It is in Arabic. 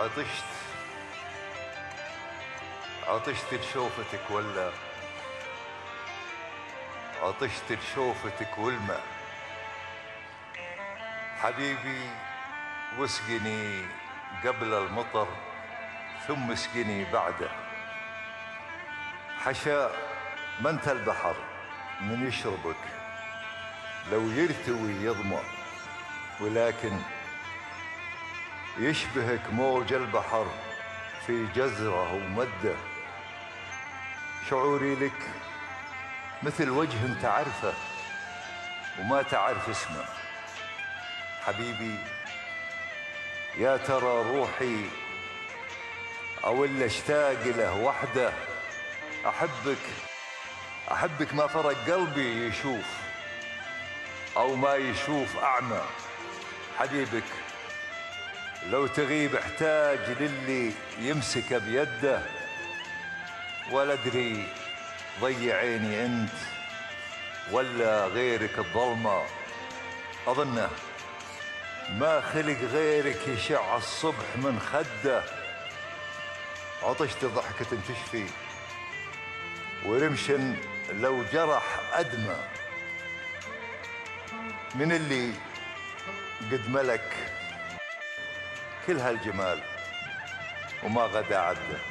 عطشت. عطشت لشوفتك ولا؟ عطشت لشوفتك والماء حبيبي واسقني قبل المطر ثم اسقني بعده. حشا ما انت البحر من يشربك. لو يرتوي يظمأ ولكن يشبهك موج البحر في جزره ومده. شعوري لك مثل وجه تعرفه وما تعرف اسمه. حبيبي يا ترى روحي أو اللي اشتاق له وحده أحبك أحبك ما فرق قلبي يشوف أو ما يشوف أعمى. حبيبك لو تغيب احتاج للي يمسك بيده. ولا أدري ضيع عيني أنت ولا غيرك الظلمة. أظنه ما خلق غيرك يشع الصبح من خده. عطشت ضحكة تشفي ورمش لو جرح أدمى من اللي قد ملك كل هالجمال وما غدا عدة.